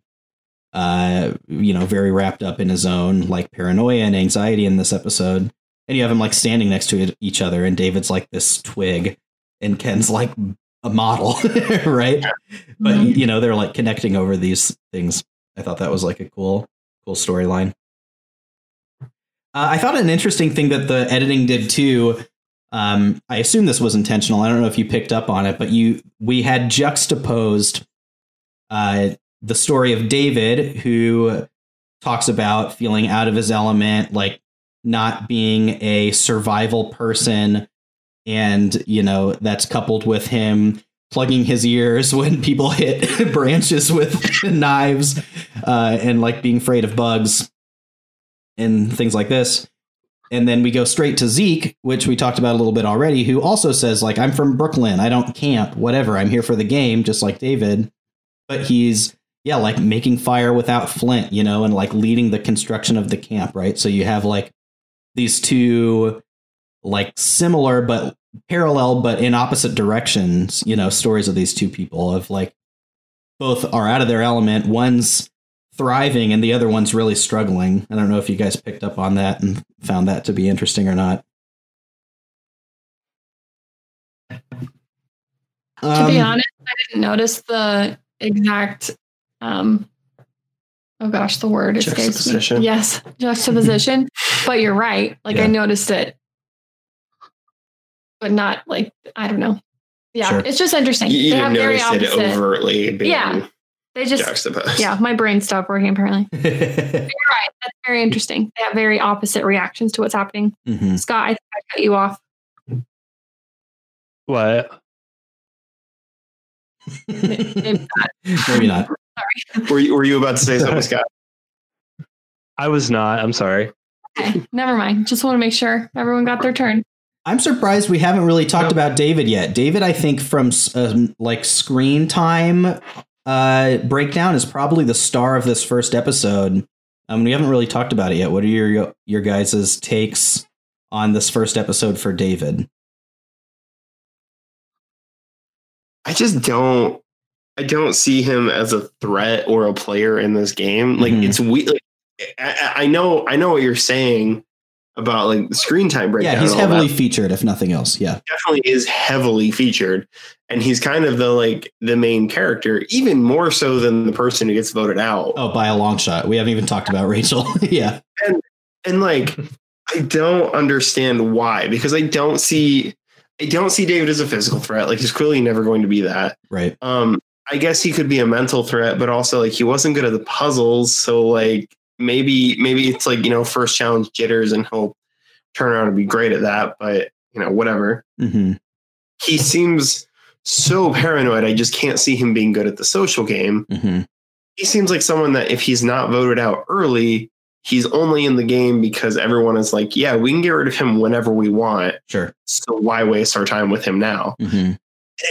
uh, you know, very wrapped up in his own like paranoia and anxiety in this episode. And you have him like standing next to each other, and David's like this twig, and Ken's like a model, right? But Mhm. you know, they're like connecting over these things. I thought that was like a cool, cool storyline. Uh, I thought an interesting thing that the editing did too. Um, I assume this was intentional. I don't know if you picked up on it, but you we had juxtaposed uh, the story of David, who talks about feeling out of his element, like not being a survival person, and you know that's coupled with him plugging his ears when people hit branches with knives uh, and like being afraid of bugs and things like this. And then we go straight to Zeke, which we talked about a little bit already, who also says, like, I'm from Brooklyn. I don't camp, whatever. I'm here for the game, just like David. But he's, yeah, like making fire without flint, you know, and like leading the construction of the camp, right? So you have like these two, like similar but parallel, but in opposite directions, you know, stories of these two people of like both are out of their element. One's thriving and the other one's really struggling. I don't know if you guys picked up on that and found that to be interesting or not. To be Um, honest, I didn't notice the exact um oh gosh, the word escapes me. Yes, juxtaposition. But you're right. Like I noticed it, but not like I don't know. Yeah, Sure. it's just interesting. You, you they didn't have very notice it opposite. overtly being Yeah. They just juxtaposed. yeah, my brain stopped working apparently. You're right. That's very interesting. They have very opposite reactions to what's happening. Mhm. Scott, I think I cut you off. What? Maybe not. Maybe not. Were you, were you about to say something, Scott? I was not. I'm sorry. Okay, never mind. Just want to make sure everyone got their turn. I'm surprised we haven't really talked Nope. about David yet. David, I think from um, like screen time uh, breakdown is probably the star of this first episode. Um, we haven't really talked about it yet. What are your your guys' takes on this first episode for David? I just don't. I don't see him as a threat or a player in this game. Like Mhm. it's we. Like, I, know. I know what you're saying about like the screen time breakdown. yeah, he's heavily that. featured, if nothing else. Yeah. definitely is heavily featured, and he's kind of the like the main character, even more so than the person who gets voted out. Oh, by a long shot. We haven't even talked about Rachel. yeah. and and like I don't understand why because I don't see I don't see David as a physical threat. Like he's clearly never going to be that. Right. Um, I guess he could be a mental threat, but also like he wasn't good at the puzzles. So like maybe maybe it's like you know first challenge jitters and he'll turn around and be great at that. But you know whatever. hmm He seems so paranoid. I just can't see him being good at the social game. hmm He seems like someone that if he's not voted out early, he's only in the game because everyone is like, yeah, we can get rid of him whenever we want. Sure. So why waste our time with him now? hmm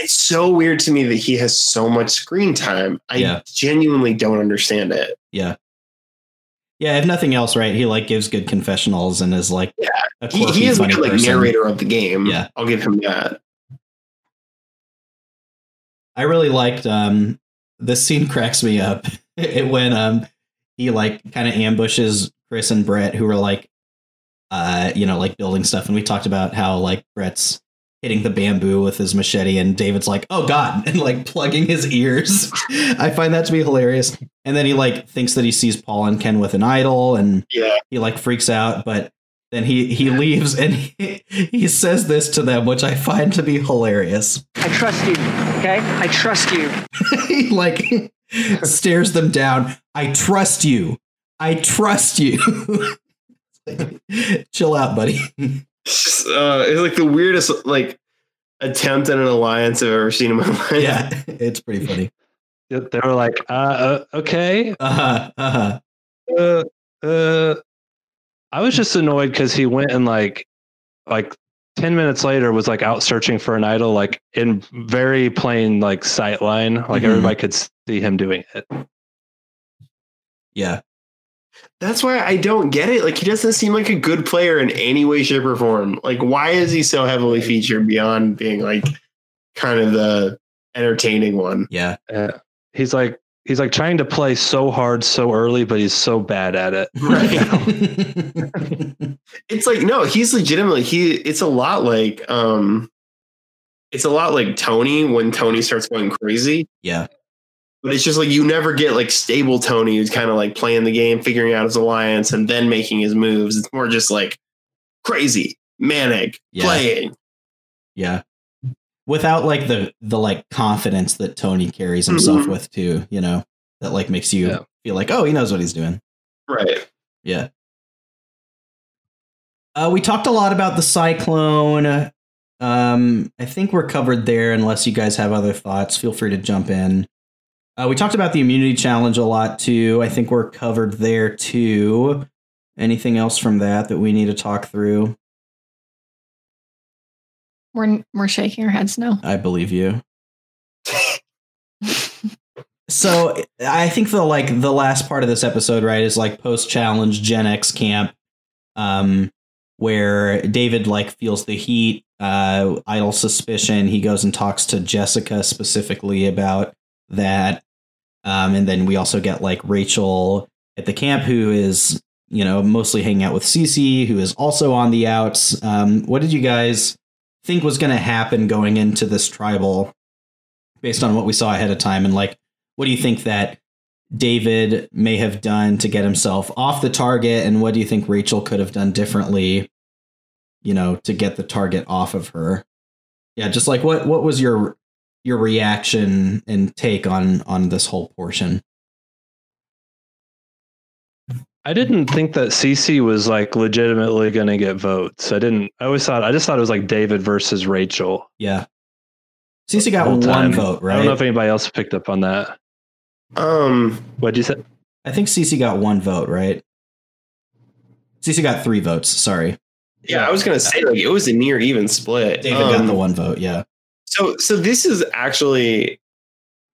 It's so weird to me that he has so much screen time. I Yeah. genuinely don't understand it. Yeah. Yeah. If nothing else, right? He like gives good confessionals and is like Yeah. He, he is a good like person. narrator of the game. Yeah. I'll give him that. I really liked um this scene cracks me up. it when um he like kind of ambushes Chris and Brett who were like uh you know like building stuff and we talked about how like Brett's hitting the bamboo with his machete and David's like oh god and like plugging his ears. I find that to be hilarious. And then he like thinks that he sees Paul and Ken with an idol and Yeah. he like freaks out but then he he leaves and he, he says this to them which I find to be hilarious. I trust you, okay? I trust you. he like stares them down. I trust you. I trust you. Chill out, buddy. It's just uh it's like the weirdest like attempt at an alliance I've ever seen in my life. yeah, it's pretty funny. They were like, uh, uh okay. Uh-huh. Uh-huh. Uh, uh, I was just annoyed because he went and like, like 10 minutes later was like out searching for an idol, like in very plain like sight line. Like Mhm. everybody could see him doing it. Yeah. That's why I don't get it. Like he doesn't seem like a good player in any way, shape, or form. Like, why is he so heavily featured beyond being like kind of the entertaining one? Yeah. Uh, he's like, he's like trying to play so hard so early, but he's so bad at it. It's like no, he's legitimately he. It's a lot like um, it's a lot like Tony when Tony starts going crazy. yeah. But it's just like you never get like stable Tony who's kind of like playing the game, figuring out his alliance, and then making his moves. It's more just like crazy, manic, Yeah. playing. Yeah. Without like the the like confidence that Tony carries himself Mhm. with too, you know, that like makes you Yeah. feel like, oh, he knows what he's doing. Right. Yeah. Uh, we talked a lot about the cyclone. Um, I think we're covered there. Unless you guys have other thoughts, feel free to jump in. Uh, we talked about the immunity challenge a lot too. I think we're covered there too. Anything else from that that we need to talk through? We're we're shaking our heads no. I believe you. so I think the like the last part of this episode, right, is like post challenge Gen X camp, um, where David like feels the heat, uh, idol suspicion. He goes and talks to Jessica specifically about that, um, and then we also get like Rachel at the camp, who is you know mostly hanging out with Cece, who is also on the outs. Um, what did you guys? think was going to happen going into this tribal based on what we saw ahead of time and like what do you think that David may have done to get himself off the target, and what do you think Rachel could have done differently, you know, to get the target off of her? Yeah, just like what what was your your reaction and take on on this whole portion? I didn't think that Cece was like legitimately going to get votes. I didn't. I always thought. I just thought it was like David versus Rachel. Yeah, Cece got one time. vote, right? I don't know if anybody else picked up on that. Um, What'd you say? I think Cece got one vote, right? Cece got three votes. Sorry, yeah, I was gonna say like it was a near even split. David got Um, the one vote. Yeah, So so this is actually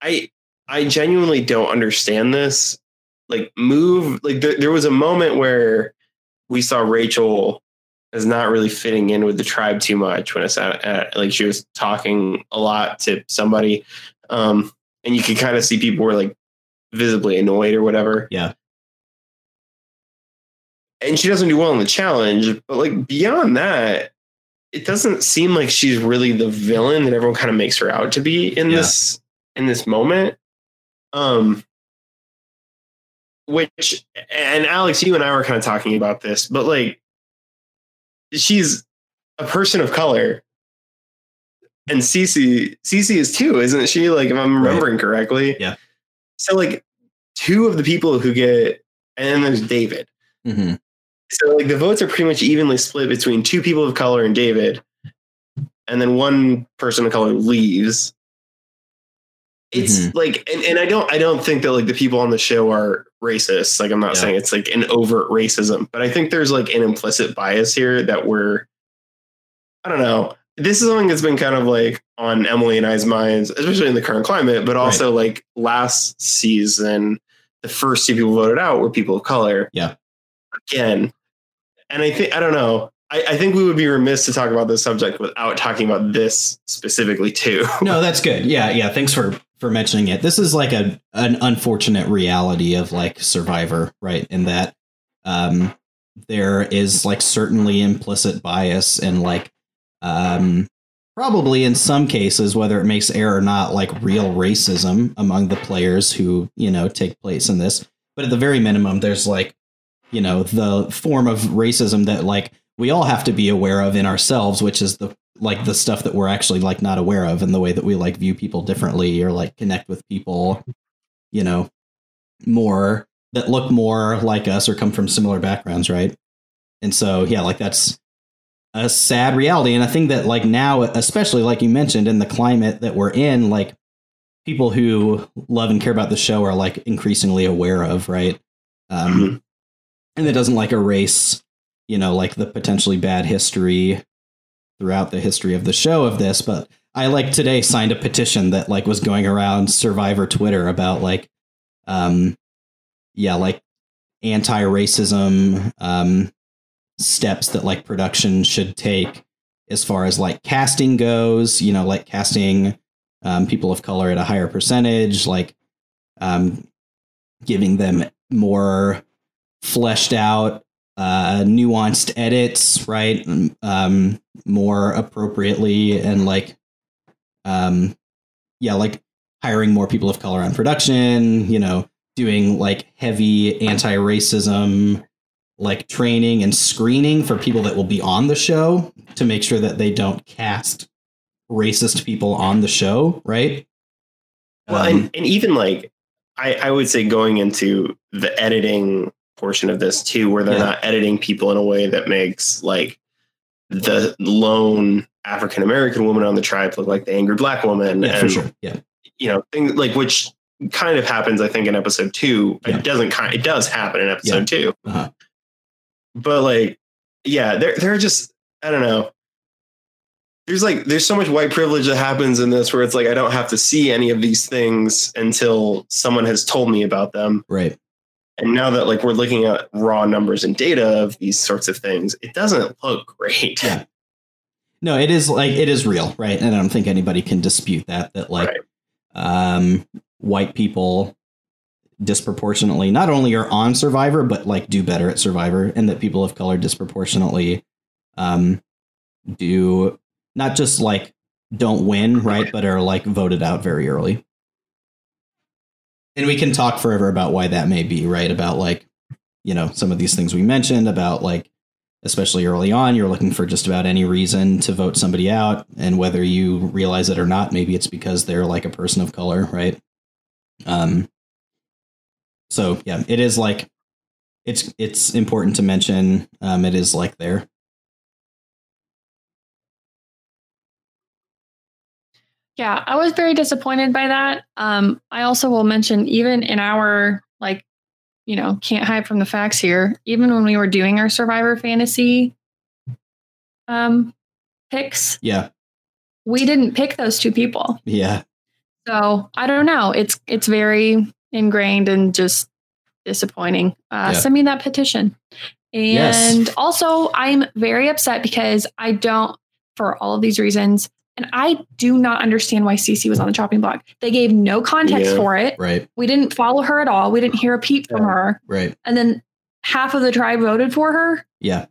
I I genuinely don't understand this. Like move like there, there was a moment where we saw Rachel as not really fitting in with the tribe too much when it's at, at like she was talking a lot to somebody um and you could kind of see people were like visibly annoyed or whatever. Yeah. And she doesn't do well in the challenge, but like beyond that, it doesn't seem like she's really the villain that everyone kind of makes her out to be in Yeah. this in this moment. Um which and Alex, you and I were kind of talking about this, but like she's a person of color. And Cece Cece is too, isn't she? Like if I'm Right. remembering correctly. Yeah. So like two of the people who get and then there's David. hmm So like the votes are pretty much evenly split between two people of color and David, and then one person of color leaves. It's Mhm. like, and, and I don't, I don't think that like the people on the show are racist. Like I'm not Yeah. saying it's like an overt racism, but I think there's like an implicit bias here that we're, I don't know. This is something that's been kind of like on Emily and I's minds, especially in the current climate, but also like last season, the first two people voted out were people of color. Yeah. Again, and I think I don't know. I, I think we would be remiss to talk about this subject without talking about this specifically too. No, that's good. Yeah, yeah. Thanks for for mentioning it. This is like a an unfortunate reality of like Survivor, right? In that um there is like certainly implicit bias and like um probably in some cases whether it makes air or not like real racism among the players who, you know, take place in this. But at the very minimum there's like you know, the form of racism that like we all have to be aware of in ourselves, which is the like the stuff that we're actually like not aware of and the way that we like view people differently or like connect with people you know more that look more like us or come from similar backgrounds right? And so yeah like that's a sad reality. And i think that like now especially like you mentioned in the climate that we're in like people who love and care about the show are like increasingly aware of right? Um Mhm. And it doesn't like erase you know like the potentially bad history throughout the history of the show of this but i like today signed a petition that like was going around survivor twitter about like um yeah like anti-racism um steps that like production should take as far as like casting goes you know like casting um, people of color at a higher percentage like um giving them more fleshed out uh nuanced edits right? Um more appropriately and like um yeah like hiring more people of color on production you know doing like heavy anti-racism like training and screening for people that will be on the show to make sure that they don't cast racist people on the show right? Well, Um, and, and even like I, I would say going into the editing portion of this too, where they're Yeah. not editing people in a way that makes like the lone African American woman on the tribe look like the angry black woman, yeah and for sure yeah you know things like which kind of happens. I think in episode two, Yeah. it doesn't kind. It does happen in episode two, Uh-huh. but like yeah, they're they're just I don't know. There's like there's so much white privilege that happens in this where it's like I don't have to see any of these things until someone has told me about them. right And now that like we're looking at raw numbers and data of these sorts of things, it doesn't look great. Yeah. no it is like it is real right and i don't think anybody can dispute that that like Right. um white people disproportionately not only are on survivor but like do better at survivor and that people of color disproportionately um do not just like don't win right but are like voted out very early and we can talk forever about why that may be, right? About like, you know, some of these things we mentioned about like, especially early on, you're looking for just about any reason to vote somebody out, and whether you realize it or not, maybe it's because they're like a person of color, right? Um. So yeah, it is like, it's it's important to mention. Um, it is like there. Yeah, I was very disappointed by that. Um, I also will mention, even in our like, you know, can't hide from the facts here. Even when we were doing our Survivor Fantasy um, picks, Yeah, we didn't pick those two people. yeah, So I don't know. It's it's very ingrained and just disappointing. Uh, Yeah. Send me that petition. Yes. And also, I'm very upset because I don't, for all of these reasons, and I do not understand why Cece was on the chopping block. They gave no context Yeah. for it. right, We didn't follow her at all. We didn't hear a peep from her. right, And then half of the tribe voted for her. yeah.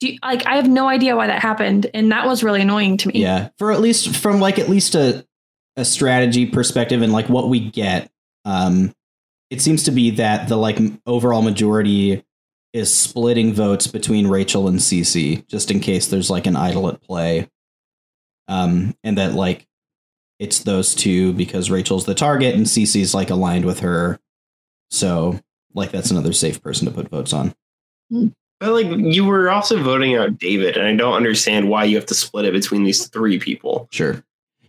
Do you, like I have no idea why that happened, and that was really annoying to me. Yeah, for at least from like at least a a strategy perspective and like what we get, um, it seems to be that the like overall majority is splitting votes between Rachel and Cece, just in case there's like an idol at play, um, and that like it's those two because Rachel's the target and Cece's like aligned with her, so like that's another safe person to put votes on. But like you were also voting out David, and I don't understand why you have to split it between these three people. Sure.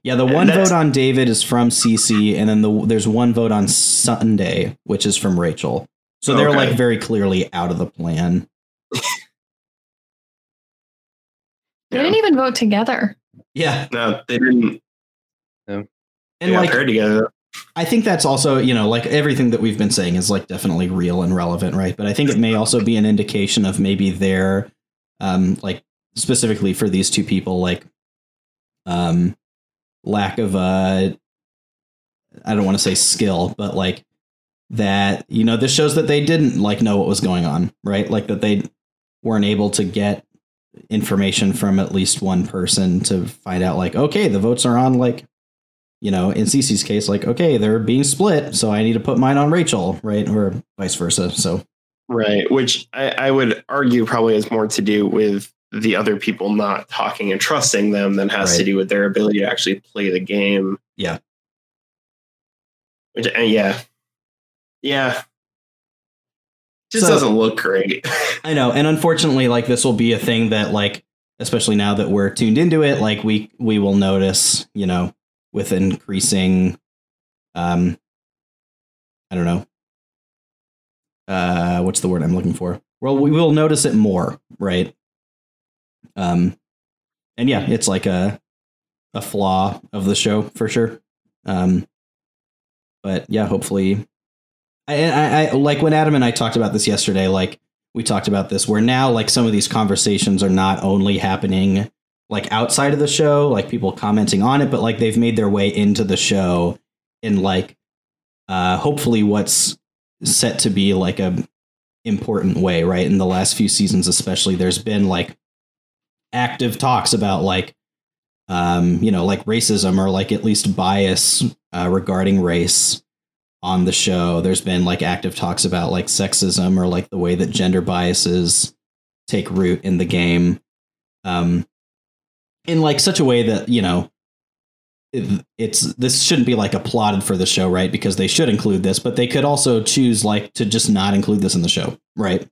Yeah, the And one vote on David is from Cece, and then the, there's one vote on Sunday, which is from Rachel. So they're Okay. like very clearly out of the plan. They didn't even vote together. Yeah, No, they didn't. and they got like paired together. I think that's also you know like everything that we've been saying is like definitely real and relevant, right? But I think it may also be an indication of maybe their um like specifically for these two people like um lack of uh I don't want to say skill, but like that you know this shows that they didn't like know what was going on, right? Like that they weren't able to get information from at least one person to find out like okay, the votes are on like you know, in Cece's case, like, okay, they're being split, so I need to put mine on Rachel, right? Or vice versa. So, Right, which I, I would argue probably has more to do with the other people not talking and trusting them than has to do with their ability to actually play the game. Yeah. Which, and yeah, yeah, just So- doesn't look great. I know. And unfortunately, like, this will be a thing that, like, especially now that we're tuned into it, like, we, we will notice, you know, with increasing, um, I don't know, uh, what's the word I'm looking for? Well, we will notice it more, right? Um, and yeah, it's like a, a flaw of the show for sure. Um, but yeah, hopefully, I, I, like when Adam and I talked about this yesterday. Like we talked about this, where now like some of these conversations are not only happening like outside of the show, like people commenting on it, but like they've made their way into the show in like uh, hopefully what's set to be like a important way, right? In the last few seasons, especially, there's been like active talks about like um, you know, like racism or like at least bias uh, regarding race on the show. There's been like active talks about like sexism or like the way that gender biases take root in the game. Um, in like such a way that, you know, it- it's this shouldn't be like applauded for the show, right? Because they should include this, but they could also choose like to just not include this in the show, right?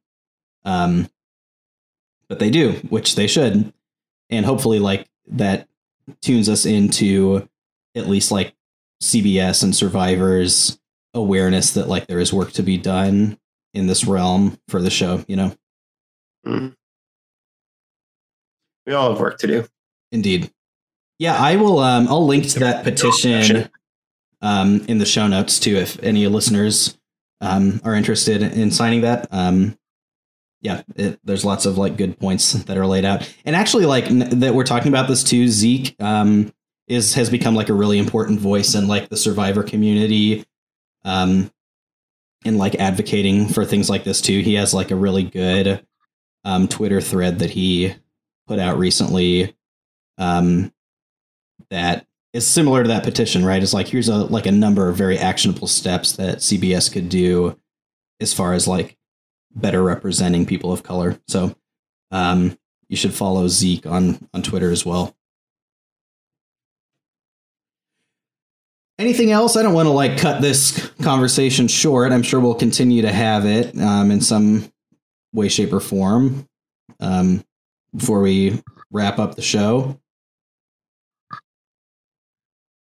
Um, but they do, which they should, and hopefully, like that tunes us into at least like CBS and Survivor's awareness that like there is work to be done in this realm for the show. You know, Mm. We all have work to do. indeed. Yeah, I will. Um, I'll link to that petition um, in the show notes too, if any listeners um, are interested in signing that. Um, yeah, it, there's lots of like good points that are laid out, and actually, like n- that we're talking about this too. Zeke um, is has become like a really important voice in like the Survivor community, um, in like advocating for things like this too. He has like a really good um, Twitter thread that he put out recently. Um, that is similar to that petition, right? It's like here's a like a number of very actionable steps that CBS could do as far as like better representing people of color. So um, you should follow Zeke on on Twitter as well. Anything else? I don't want to like cut this conversation short. I'm sure we'll continue to have it um, in some way, shape, or form um, before we wrap up the show.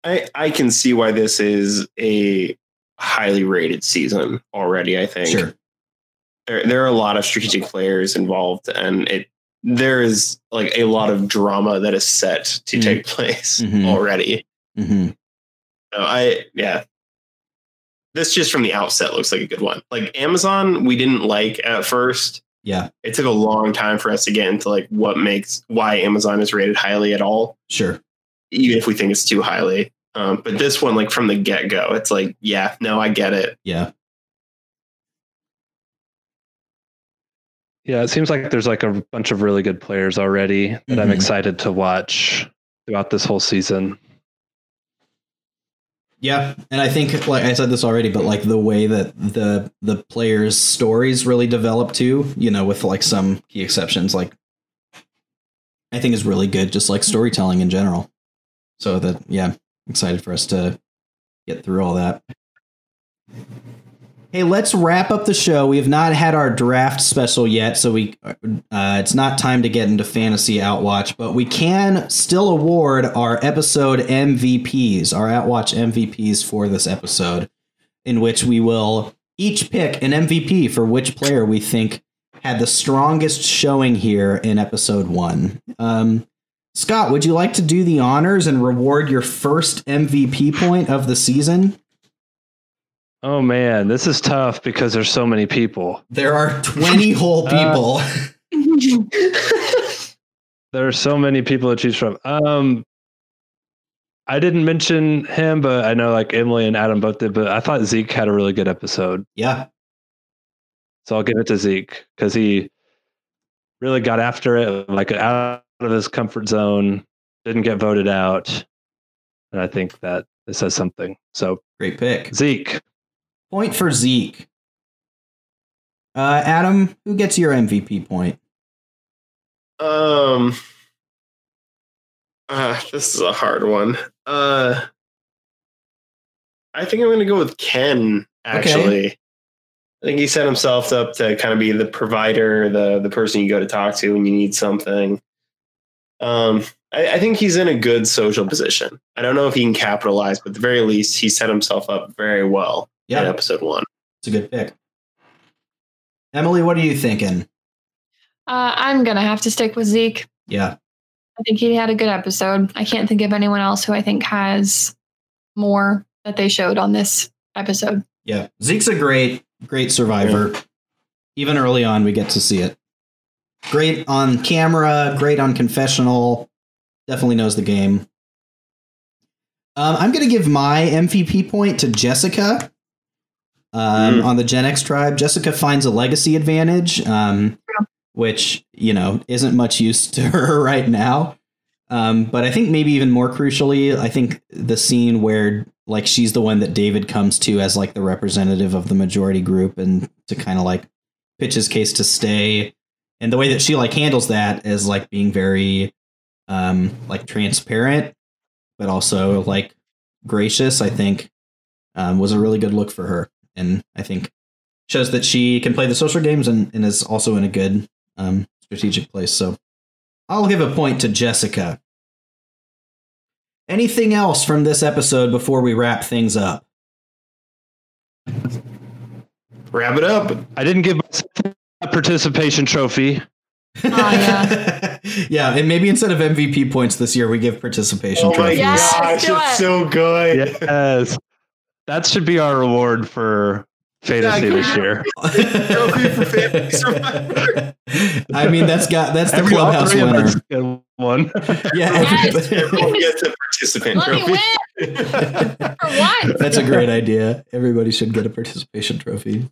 I I can see why this is a highly rated season already. I think Sure. there there are a lot of strategic players involved, and it there is like a lot of drama that is set to Mhm. take place Mhm. already. hmm So I yeah. This just from the outset looks like a good one. Like Amazon, we didn't like at first. Yeah, It took a long time for us to get into like what makes why Amazon is rated highly at all, sure. even if we think it's too highly. Um, but this one, like from the get go, it's like, yeah, no, I get it. Yeah. Yeah, it seems like there's like a bunch of really good players already that I'm Mhm. excited to watch throughout this whole season. Yeah, and I think like I said this already, but like the way that the the players' stories really develop too, you know, with like some key exceptions, like I think is really good, just like storytelling in general. So that yeah, excited for us to get through all that. Hey, let's wrap up the show. We have not had our draft special yet, so we uh, it's not time to get into fantasy outwatch, but we can still award our episode MVPs, our outwatch MVPs for this episode, in which we will each pick an MVP for which player we think had the strongest showing here in episode one. Um, Scott, would you like to do the honors and reward your first MVP point of the season? Oh man, this is tough because there's so many people. There are 20 whole people. There are so many people to choose from. Um, I didn't mention him, but I know like Emily and Adam both did. But I thought Zeke had a really good episode, yeah. so I'll give it to Zeke because he really got after it, like out of his comfort zone, didn't get voted out, and I think that it says something. So Great pick. Zeke, Point for Zeke. Uh, Adam, who gets your MVP point? Um, uh, this is a hard one. Uh, I think I'm going to go with Ken. Actually, I think he set himself up to kind of be the provider, the the person you go to talk to when you need something. Um, I, I think he's in a good social position. I don't know if he can capitalize, but at the very least, he set himself up very well Yeah, episode one. it's a good pick. Emily, what are you thinking? Uh, I'm gonna have to stick with Zeke. Yeah, I think he had a good episode. I can't think of anyone else who I think has more that they showed on this episode. yeah. Zeke's a great, great survivor. Even early on, we get to see it. Great on camera, great on confessional. Definitely knows the game. Um, I'm going to give my MVP point to Jessica um, Mm. on the Gen X tribe. Jessica finds a legacy advantage, um, which you know isn't much use to her right now. Um, but I think maybe even more crucially, I think the scene where like she's the one that David comes to as like the representative of the majority group and to kind of like pitch his case to stay, and the way that she like handles that is like being very um like transparent, but also like gracious. I think um, was a really good look for her, and I think shows that she can play the social games and, and is also in a good um, strategic place. So I'll give a point to Jessica. Anything else from this episode before we wrap things up? Wrap it up. I didn't give myself a participation trophy. Oh, yeah. yeah, and maybe instead of MVP points this year, we give participation Oh my trophies. Yes, gosh, do it's it. so good. Yes, that should be our reward for fantasy Exactly. this year. Trophy for Fantasy Survivor. I mean, that's got that's the Every- clubhouse winner. us one. Yeah, Yes. Everyone gets a participant Let me trophy. win for what? That's a great idea. Everybody should get a participation trophy.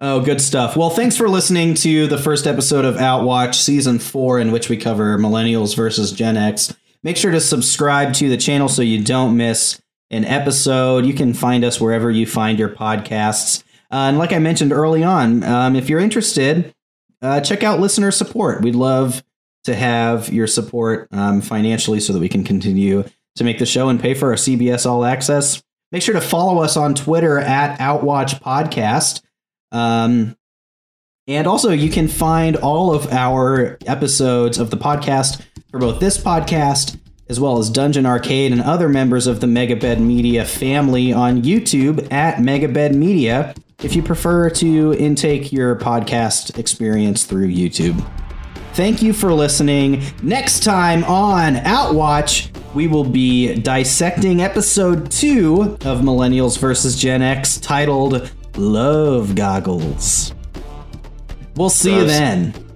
Oh, good stuff. Well, thanks for listening to the first episode of Outwatch Season 4, in which we cover Millennials versus Gen X. Make sure to subscribe to the channel so you don't miss an episode. You can find us wherever you find your podcasts. Uh, and like I mentioned early on, um, if you're interested, uh, check out listener support. We'd love to have your support um, financially so that we can continue to make the show and pay for our CBS All Access. Make sure to follow us on Twitter at Outwatch Podcast. Um, and also, you can find all of our episodes of the podcast for both this podcast as well as Dungeon Arcade and other members of the Megabed Media family on YouTube at Megabed Media if you prefer to intake your podcast experience through YouTube. Thank you for listening. Next time on Outwatch, we will be dissecting episode two of Millennials vs. Gen X titled Love Goggles. We'll see you then.